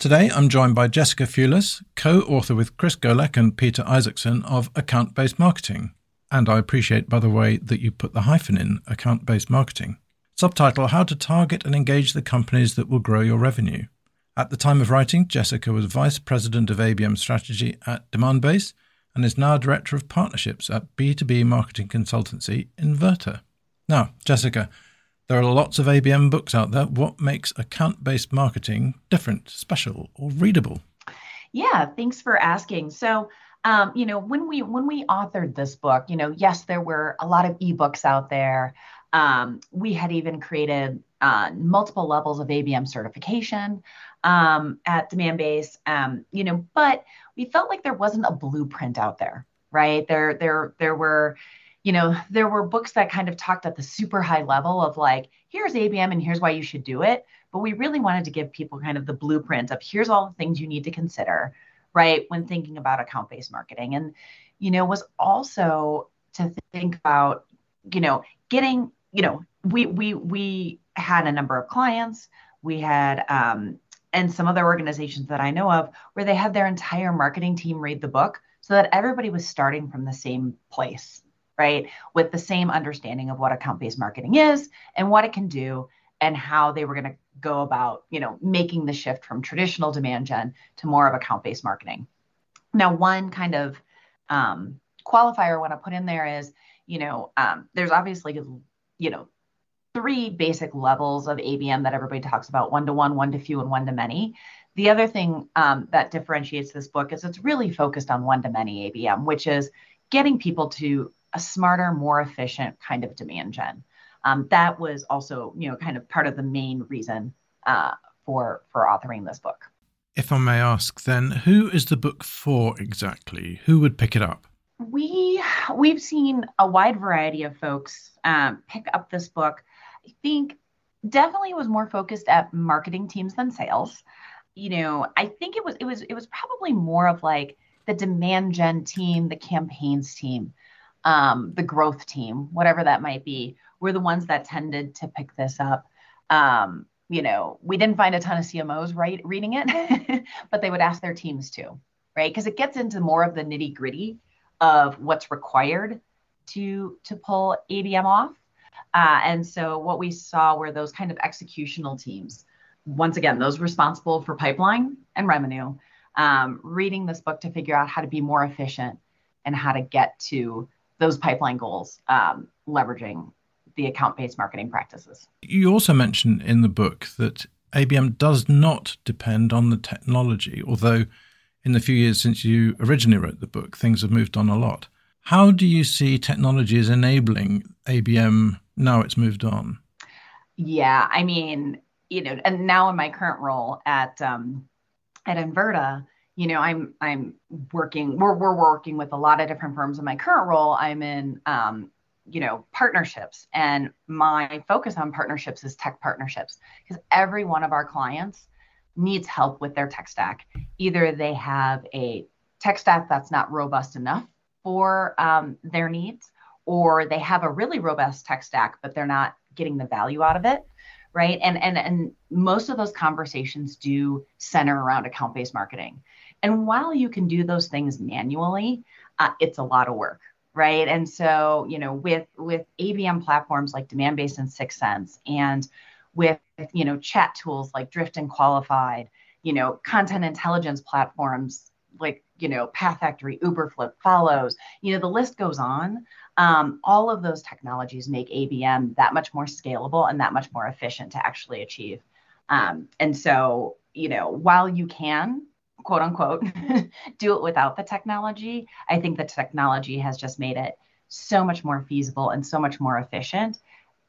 Today, I'm joined by Jessica Fewless, co author with Chris Golec and Peter Isaacson of Account Based Marketing. And I appreciate, by the way, that you put the hyphen in account based marketing. Subtitle How to Target and Engage the Companies That Will Grow Your Revenue. At the time of writing, Jessica was Vice President of ABM Strategy at Demandbase and is now Director of Partnerships at B2B marketing consultancy Inverta. Now, Jessica, there are lots of ABM books out there. What makes account based marketing different, special, or readable? Yeah, thanks for asking. So, um, you know, when we when we authored this book, you know, yes, there were a lot of ebooks out there. Um, we had even created uh, multiple levels of ABM certification um, at Demandbase, um, you know, but we felt like there wasn't a blueprint out there, right? There, there, there were you know, there were books that kind of talked at the super high level of like, here's ABM and here's why you should do it. But we really wanted to give people kind of the blueprint of here's all the things you need to consider, right, when thinking about account based marketing. And, you know, was also to think about, you know, getting, you know, we we we had a number of clients. We had um, and some other organizations that I know of where they had their entire marketing team read the book so that everybody was starting from the same place right? With the same understanding of what account based marketing is and what it can do and how they were going to go about, you know, making the shift from traditional demand gen to more of account based marketing. Now, one kind of um, qualifier I want to put in there is, you know, um, there's obviously, you know, three basic levels of ABM that everybody talks about one to one, one to few, and one to many. The other thing um, that differentiates this book is it's really focused on one to many ABM, which is getting people to a smarter, more efficient kind of demand gen. Um, that was also, you know, kind of part of the main reason uh, for for authoring this book. If I may ask, then, who is the book for exactly? Who would pick it up? We we've seen a wide variety of folks um, pick up this book. I think definitely was more focused at marketing teams than sales. You know, I think it was it was it was probably more of like the demand gen team, the campaigns team um, the growth team, whatever that might be, were the ones that tended to pick this up. Um, you know, we didn't find a ton of CMOs right reading it, but they would ask their teams to, right? Because it gets into more of the nitty gritty of what's required to to pull ABM off. Uh, and so what we saw were those kind of executional teams. Once again, those responsible for pipeline and revenue, um, reading this book to figure out how to be more efficient and how to get to those pipeline goals, um, leveraging the account based marketing practices. You also mention in the book that ABM does not depend on the technology, although in the few years since you originally wrote the book, things have moved on a lot. How do you see technology as enabling ABM now it's moved on? Yeah, I mean, you know, and now in my current role at um, at Inverta, you know, I'm I'm working. We're we're working with a lot of different firms. In my current role, I'm in, um, you know, partnerships, and my focus on partnerships is tech partnerships because every one of our clients needs help with their tech stack. Either they have a tech stack that's not robust enough for um, their needs, or they have a really robust tech stack, but they're not getting the value out of it right and and and most of those conversations do center around account based marketing and while you can do those things manually, uh, it's a lot of work, right? And so, you know, with with ABM platforms like Demandbase and 6sense, and with you know chat tools like Drift and Qualified, you know, content intelligence platforms like you know PathFactory, Uberflip, Folloze, you know, the list goes on. Um, all of those technologies make ABM that much more scalable and that much more efficient to actually achieve. Um, and so, you know, while you can quote unquote do it without the technology i think the technology has just made it so much more feasible and so much more efficient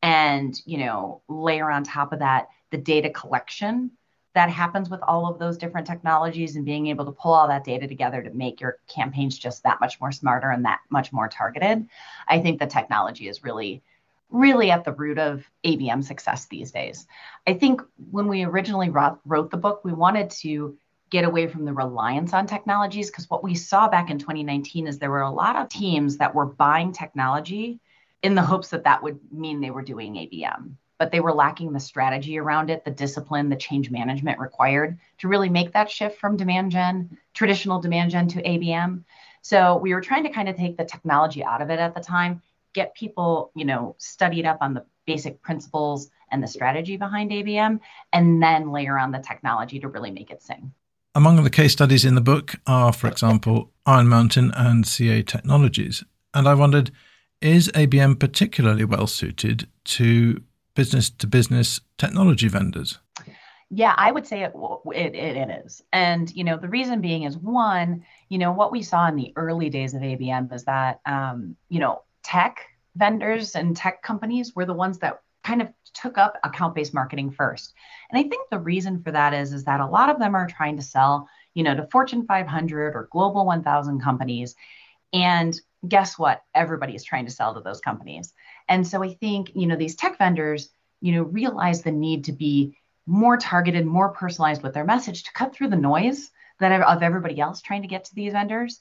and you know layer on top of that the data collection that happens with all of those different technologies and being able to pull all that data together to make your campaigns just that much more smarter and that much more targeted i think the technology is really really at the root of abm success these days. I think when we originally wrote, wrote the book we wanted to get away from the reliance on technologies because what we saw back in 2019 is there were a lot of teams that were buying technology in the hopes that that would mean they were doing ABM. but they were lacking the strategy around it, the discipline, the change management required to really make that shift from demand gen, traditional demand gen to ABM. So we were trying to kind of take the technology out of it at the time, get people, you know, studied up on the basic principles and the strategy behind ABM, and then layer on the technology to really make it sing. Among the case studies in the book are, for example, Iron Mountain and CA Technologies. And I wondered, is ABM particularly well suited to business to business technology vendors? Yeah, I would say it, it, it is. And, you know, the reason being is one, you know, what we saw in the early days of ABM is that, um, you know, tech vendors and tech companies were the ones that kind of took up account-based marketing first. And I think the reason for that is, is that a lot of them are trying to sell, you know, to Fortune 500 or Global 1000 companies. And guess what? Everybody is trying to sell to those companies. And so I think, you know, these tech vendors, you know, realize the need to be more targeted, more personalized with their message to cut through the noise that of everybody else trying to get to these vendors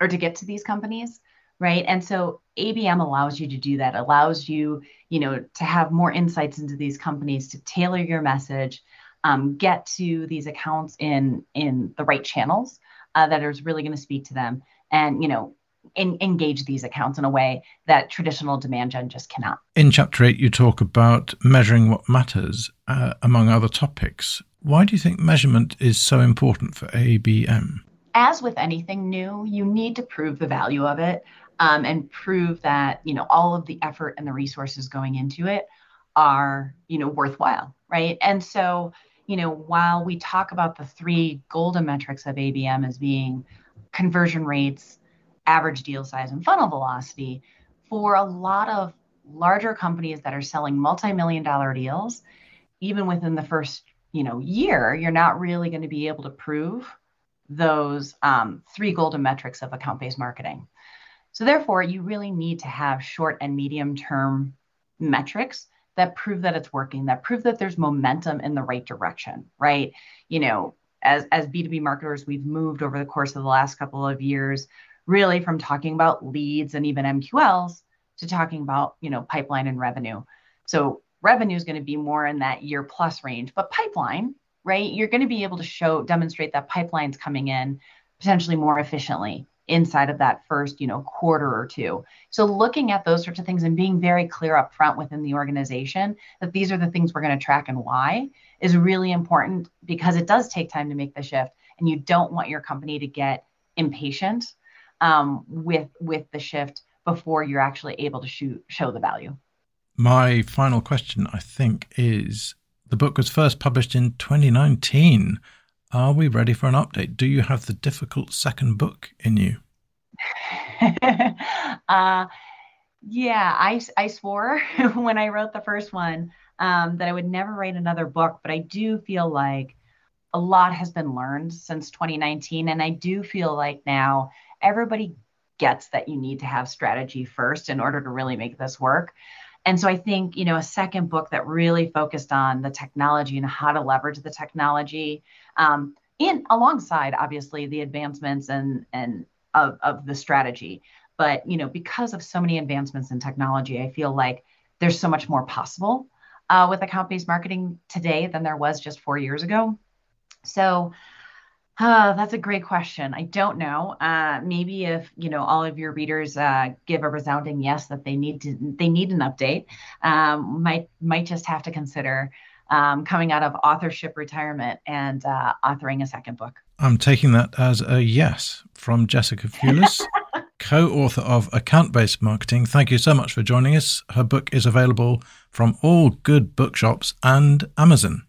or to get to these companies right and so abm allows you to do that allows you you know to have more insights into these companies to tailor your message um, get to these accounts in in the right channels uh, that is really going to speak to them and you know in, engage these accounts in a way that traditional demand gen just cannot. In chapter 8 you talk about measuring what matters uh, among other topics. Why do you think measurement is so important for abm as with anything new you need to prove the value of it um, and prove that you know all of the effort and the resources going into it are you know worthwhile right? And so you know while we talk about the three golden metrics of abm as being conversion rates average deal size and funnel velocity for a lot of larger companies that are selling multi-million dollar deals even within the first you know year you're not really going to be able to prove those um, three golden metrics of account-based marketing so therefore, you really need to have short and medium term metrics that prove that it's working, that prove that there's momentum in the right direction, right? You know, as as B2B marketers, we've moved over the course of the last couple of years really from talking about leads and even MQLs to talking about, you know, pipeline and revenue. So revenue is going to be more in that year plus range, but pipeline, right? You're going to be able to show demonstrate that pipeline's coming in potentially more efficiently inside of that first you know quarter or two so looking at those sorts of things and being very clear up front within the organization that these are the things we're going to track and why is really important because it does take time to make the shift and you don't want your company to get impatient um, with with the shift before you're actually able to shoot, show the value my final question i think is the book was first published in 2019 are we ready for an update? Do you have the difficult second book in you? uh, yeah, I, I swore when I wrote the first one um, that I would never write another book, but I do feel like a lot has been learned since 2019. And I do feel like now everybody gets that you need to have strategy first in order to really make this work. And so I think, you know, a second book that really focused on the technology and how to leverage the technology, um, alongside obviously the advancements and and of, of the strategy. But you know, because of so many advancements in technology, I feel like there's so much more possible uh, with account-based marketing today than there was just four years ago. So that's a great question. I don't know. Uh, maybe if you know all of your readers uh, give a resounding yes that they need to they need an update, um, might might just have to consider um, coming out of authorship retirement and uh, authoring a second book. I'm taking that as a yes from Jessica Fewless, co author of Account Based Marketing. Thank you so much for joining us. Her book is available from all good bookshops and Amazon.